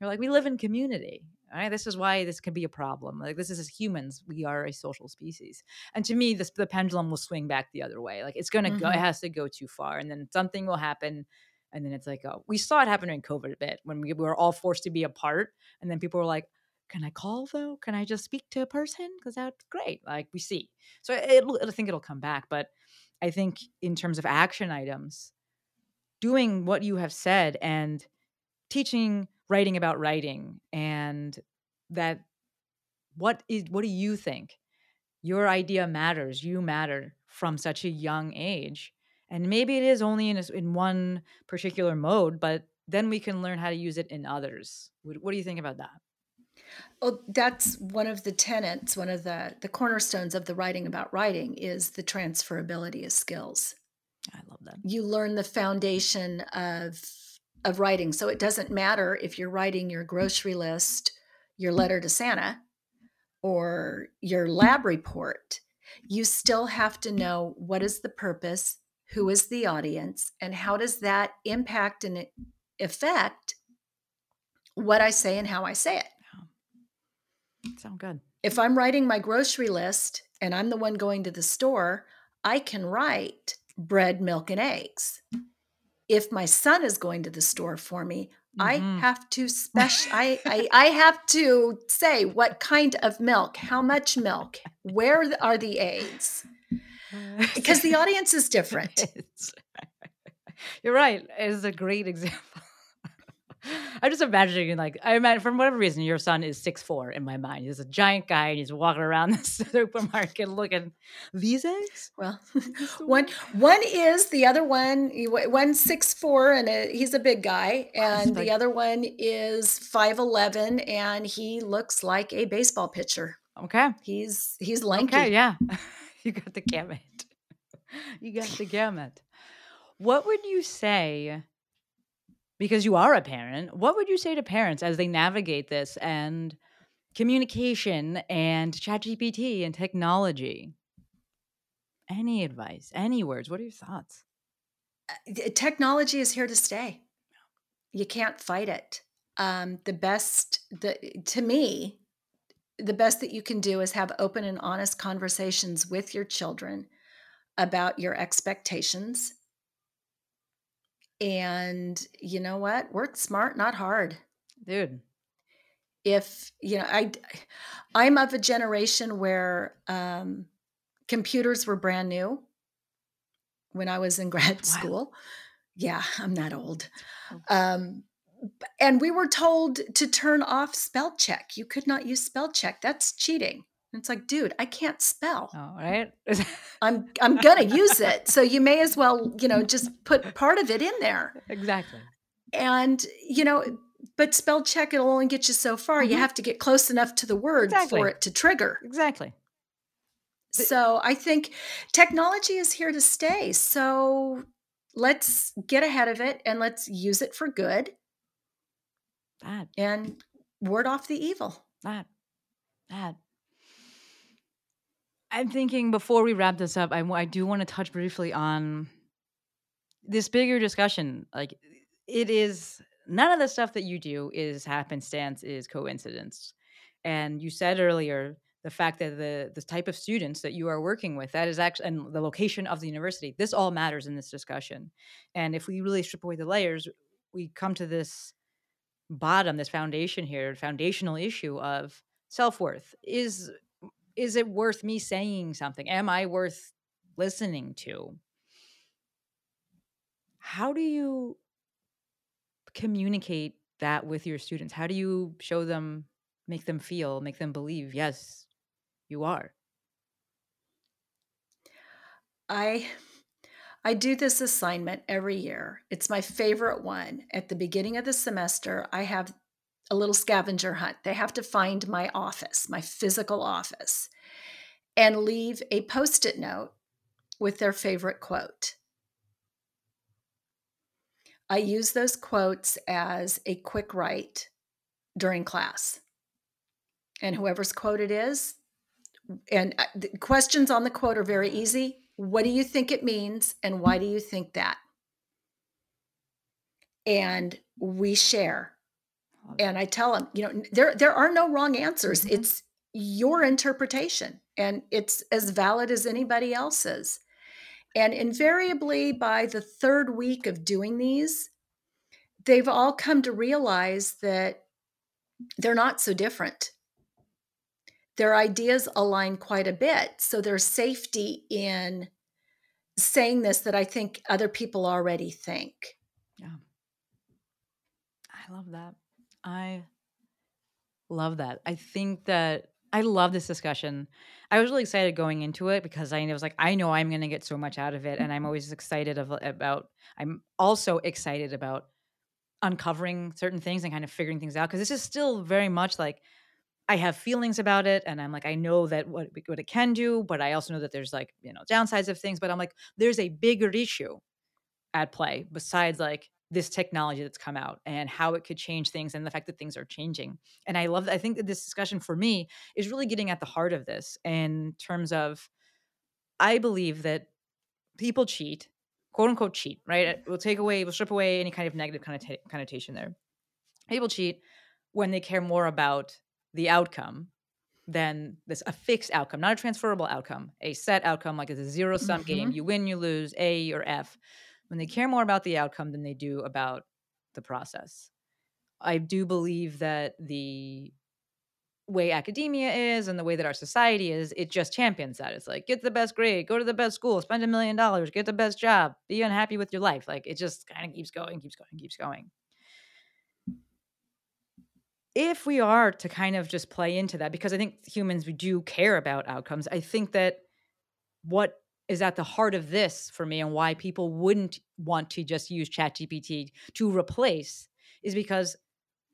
You're like, we live in community. All right. This is why this can be a problem. Like, this is as humans, we are a social species. And to me, this, the pendulum will swing back the other way. Like, it's going to go, it Mhm. has to go too far. And then something will happen. And then it's like, oh, we saw it happen during COVID a bit when we were all forced to be apart. And then people were like, can I call though? Can I just speak to a person? Because that's great. Like we see. So it, I think it'll come back. But I think in terms of action items, doing what you have said and teaching writing about writing and that what is what do you think your idea matters you matter from such a young age and maybe it is only in a, in one particular mode but then we can learn how to use it in others. What, what do you think about that? Well that's one of the tenets one of the the cornerstones of the writing about writing is the transferability of skills. I love that. You learn the foundation of of writing. So it doesn't matter if you're writing your grocery list your letter to santa or your lab report you still have to know what is the purpose who is the audience and how does that impact and affect what i say and how i say it sound good if i'm writing my grocery list and i'm the one going to the store i can write bread milk and eggs if my son is going to the store for me I Mhm. have to special I, I I have to say what kind of milk, how much milk, where are the eggs? Because the audience is different. You're right. It's a great example. I'm just imagining, like, I imagine for whatever reason, your son is six four in my mind. He's a giant guy and he's walking around the supermarket looking, these eggs? Well, one one is the other one. One six four and a, he's a big guy, oh, and like- the other one is five eleven and he looks like a baseball pitcher. Okay. He's he's lanky. Okay. Yeah. you got the gamut. you got the gamut. What would you say? Because you are a parent, what would you say to parents as they navigate this and communication and ChatGPT and technology? Any advice? Any words? What are your thoughts? Uh, technology is here to stay. You can't fight it. Um, the best, the to me, the best that you can do is have open and honest conversations with your children about your expectations. And you know what? Work smart, not hard. Dude. If you know, I, I'm of a generation where um, computers were brand new when I was in grad Wow. school. Yeah, I'm that old. Um, and we were told to turn off spell check. You could not use spell check. That's cheating. And it's like, dude, I can't spell. All right. I'm I'm gonna use it. So you may as well, you know, just put part of it in there. exactly. And you know, but spell check it'll only get you so far. You Mhm. have to get close enough to the word Exactly. for it to trigger. Exactly. So I think technology is here to stay. So let's get ahead of it and let's use it for good That. and ward off the evil. That. That. I'm thinking before we wrap this up, I do want to touch briefly on this bigger discussion. Like, it is none of the stuff that you do is happenstance, is coincidence. And you said earlier the fact that the the type of students that you are working with that is actually and the location of the university this all matters in this discussion and if we really strip away the layers we come to this bottom this foundation here foundational issue of self-worth. Is is it worth me saying something? Am i worth listening to? How do you communicate that with your students? How do you show them make them feel make them believe yes you are I I do this assignment every year. It's my favorite one. At the beginning of the semester, I have a little scavenger hunt. They have to find my office, my physical office, and leave a post-it note with their favorite quote. I use those quotes as a quick write during class. And whoever's quote it is, and uh, the questions on the quote are very easy. What do you think it means, and why do you think that? And we share. And I tell them, you know, there there are no wrong answers. Mhm. It's your interpretation, and it's as valid as anybody else's. And invariably, by the third week of doing these, they've all come to realize that they're not so different their ideas align quite a bit. So there's safety in saying this that I think other people already think. Yeah. I love that. I love that. I think that I love this discussion. I was really excited going into it because I was like, I know I'm going to get so much out of it, and I'm mm-hmm. always excited of, about. I'm also excited about uncovering certain things and kind of figuring things out because this is still very much like I have feelings about it, and I'm like, I know that what what it can do, but I also know that there's like you know downsides of things. But I'm like, there's a bigger issue at play besides like this technology that's come out and how it could change things and the fact that things are changing. And I love. I think that this discussion for me is really getting at the heart of this in terms of I believe that people cheat, quote unquote cheat, right? We'll take away, we'll strip away any kind of negative connota- connotation there. People cheat when they care more about the outcome than this a fixed outcome, not a transferable outcome, a set outcome like it's a zero sum mm-hmm. game. You win, you lose, A or F when they care more about the outcome than they do about the process. I do believe that the way academia is and the way that our society is, it just champions that. It's like get the best grade, go to the best school, spend a million dollars, get the best job, be unhappy with your life. Like it just kind of keeps going, keeps going, keeps going. If we are to kind of just play into that, because I think humans we do care about outcomes, I think that what is at the heart of this for me and why people wouldn't want to just use ChatGPT to replace is because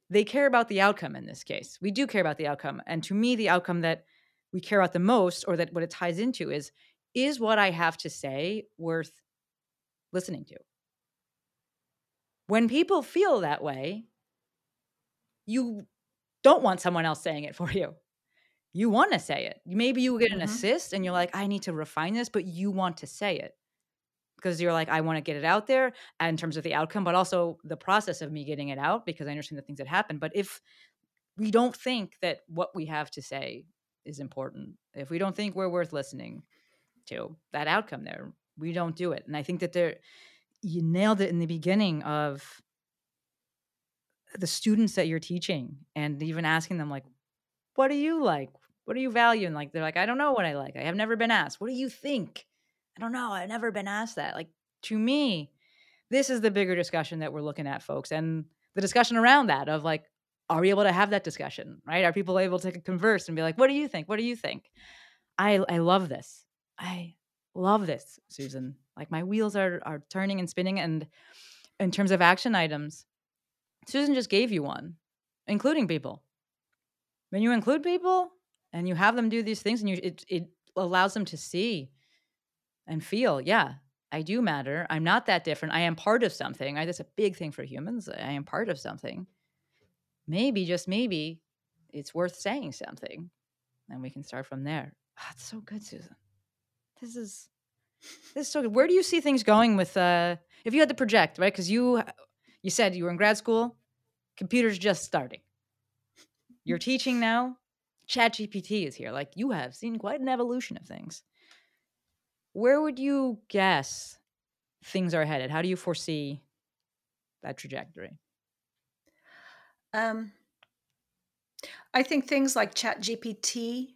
they care about the outcome in this case. We do care about the outcome. And to me, the outcome that we care about the most, or that what it ties into, is is what I have to say worth listening to? When people feel that way, you don't want someone else saying it for you you want to say it. Maybe you get an mm-hmm. assist and you're like, I need to refine this, but you want to say it because you're like, I want to get it out there in terms of the outcome, but also the process of me getting it out because I understand the things that happen. But if we don't think that what we have to say is important, if we don't think we're worth listening to, that outcome there, we don't do it. And I think that there, you nailed it in the beginning of the students that you're teaching and even asking them like what do you like what do you value? And like, they're like, I don't know what I like. I have never been asked. What do you think? I don't know. I've never been asked that. Like, to me, this is the bigger discussion that we're looking at, folks. And the discussion around that of like, are we able to have that discussion? Right? Are people able to converse and be like, what do you think? What do you think? I I love this. I love this, Susan. Like my wheels are are turning and spinning. And in terms of action items, Susan just gave you one, including people. When you include people, and you have them do these things and you it, it allows them to see and feel yeah i do matter. I'm not that different. I am part of something. That's a big thing for humans. I am part of something. Maybe just maybe it's worth saying something. And we can start from there. Oh, so good susan. This is this is so good. Where do you see things going with uh if you had to project right? Because you you said you were in grad school computers just starting you're teaching now ChatGPT is here. Like you have seen quite an evolution of things. Where would you guess things are headed? How do you foresee that trajectory? Um, I think things like ChatGPT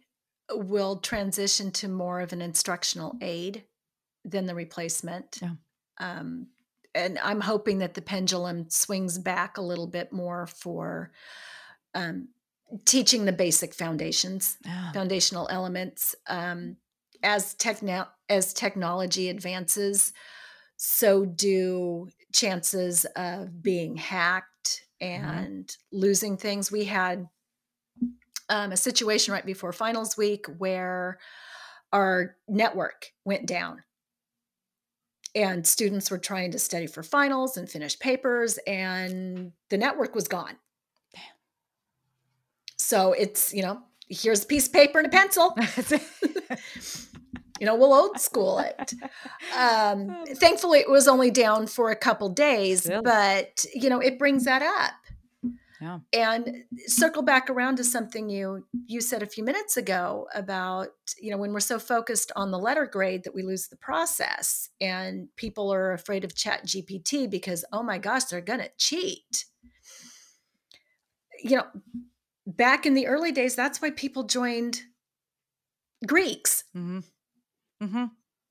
will transition to more of an instructional aid than the replacement. Yeah. Um, and I'm hoping that the pendulum swings back a little bit more for um, teaching the basic foundations, oh. foundational elements. Um, as techno- as technology advances, so do chances of being hacked mm-hmm. and mm-hmm. losing things. We had um, a situation right before finals week where our network went down and students were trying to study for finals and finish papers and the network was gone so it's, you know, here's a piece of paper and a pencil. you know, we'll old school it. Um, thankfully, it was only down for a couple days, but, you know, it brings that up. Yeah. And circle back around to something you you said a few minutes ago about you know when we're so focused on the letter grade that we lose the process and people are afraid of chat gpt because oh my gosh they're gonna cheat you know back in the early days, that's why people joined Greeks. Mm-hmm. Mm-hmm.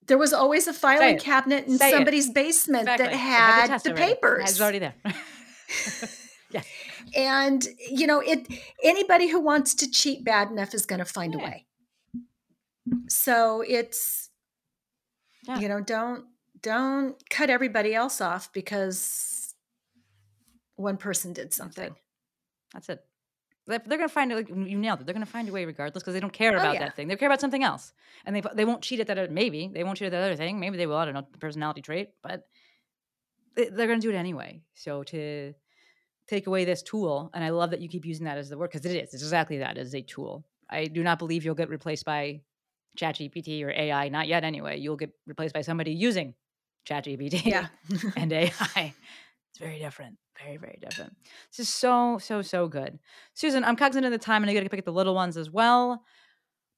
There was always a filing cabinet in Say it. somebody's basement Exactly. that had the already. papers. It's already there. yes. And you know it anybody who wants to cheat bad enough is going to find Yeah. a way so it's Yeah. you know don't don't cut everybody else off because one person did something That's it. They're, they're going to find it. Like, you nailed it. They're going to find a way regardless because they don't care Oh, about yeah. that thing. They care about something else, and they they won't cheat at that. other- Maybe they won't cheat at that other thing. Maybe they will. I don't know the personality trait, but they're going to do it anyway. So to take away this tool, and I love that you keep using that as the word because it is. It's exactly that. It is a tool. I do not believe you'll get replaced by ChatGPT or AI. Not yet, anyway. You'll get replaced by somebody using ChatGPT yeah and AI. It's very different. Very, very different. This is so, so, so good. Susan, I'm cognizant of the time and I gotta pick up the little ones as well.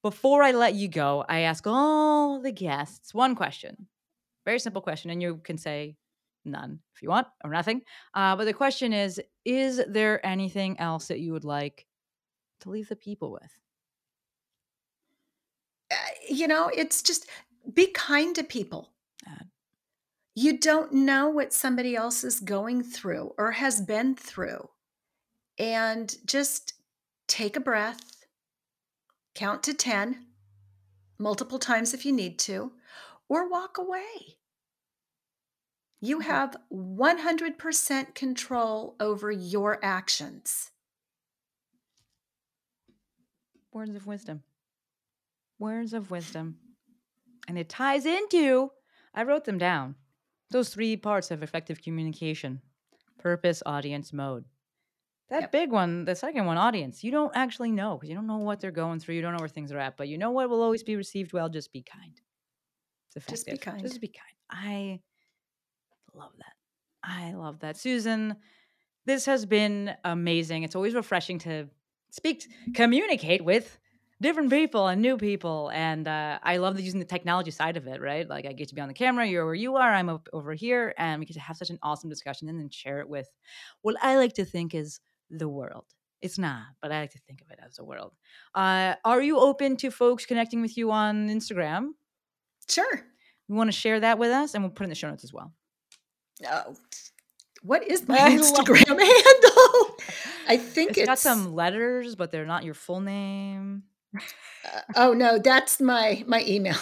Before I let you go, I ask all the guests one question. Very simple question, and you can say none if you want or nothing. Uh, but the question is Is there anything else that you would like to leave the people with? Uh, you know it's just be kind to people Uh, you don't know what somebody else is going through or has been through and just take a breath count to 10 multiple times if you need to or walk away you have 100% control over your actions Words of wisdom. Words of wisdom. And it ties into, I wrote them down, those three parts of effective communication purpose, audience, mode. That Yep. big one, the second one, audience, you don't actually know because you don't know what they're going through. You don't know where things are at, but you know what will always be received well? Just be kind. It's Just be kind. Just be kind. I love that. I love that. Susan, this has been amazing. It's always refreshing to speak, communicate with different people and new people. And uh, I love the, using the technology side of it, right? Like I get to be on the camera, you're where you are, I'm up over here, and we get to have such an awesome discussion and then share it with what I like to think is the world. It's not, but I like to think of it as the world. Uh, are you open to folks connecting with you on Instagram? sure You want to share that with us, and we'll put it in the show notes as well. Oh, what is my I instagram handle i think It's it's, got some letters, but they're not your full name. uh, oh no that's my my email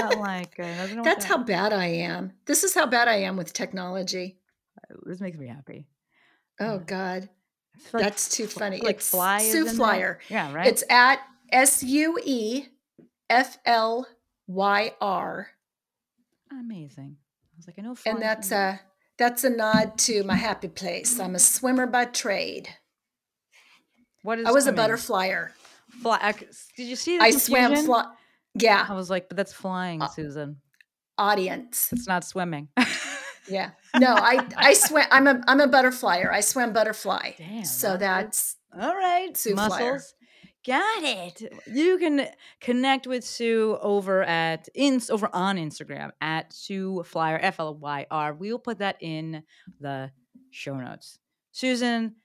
Not like uh, I don't know what That's that- how bad I am. This is how bad I am with technology. this makes me happy. Oh Yeah. God, like that's too fl- funny. Like it's fly Sue in there. Flyer. Yeah, right. It's at S U E F L Y R, amazing. I was like, I know. And that's a that's a nod to my happy place. I'm a swimmer by trade. what is. I was a swimming? butterflyer. Fly. Did you see? The I swam. Fly, yeah, I was like, but that's flying, Uh, Susan. audience. It's not swimming. Yeah. No, I I swim. I'm a I'm a butterflyer. I swim butterfly. Damn, so that's- All right, Sue Flyer. Got it. You can connect with Sue over at ins over on Instagram at Sue Flyer F L Y R. We'll put that in the show notes. Susan,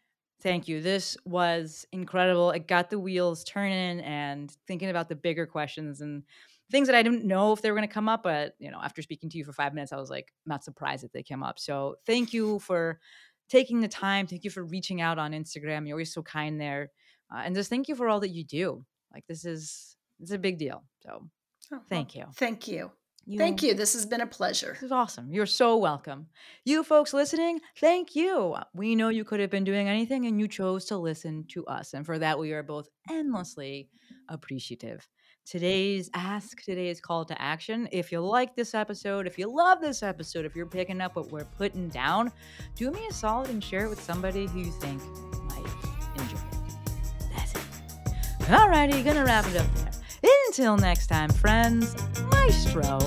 thank you. This was incredible. It got the wheels turning and thinking about the bigger questions and things that I didn't know if they were going to come up. But you know, after speaking to you for five minutes, I was like not surprised that they came up. So thank you for taking the time. Thank you for reaching out on Instagram. You're always so kind there. Uh, and just thank you for all that you do. Like this is it's a big deal. So Oh, well, thank you. Thank you. Thank you. This has been a pleasure. This is awesome. You're so welcome. You folks listening, thank you. We know you could have been doing anything and you chose to listen to us. And for that, we are both endlessly appreciative. Today's ask, today's call to action. If you like this episode, if you love this episode, if you're picking up what we're putting down, do me a solid and share it with somebody who you think Alrighty, gonna wrap it up there. Until next time, friends, Maestro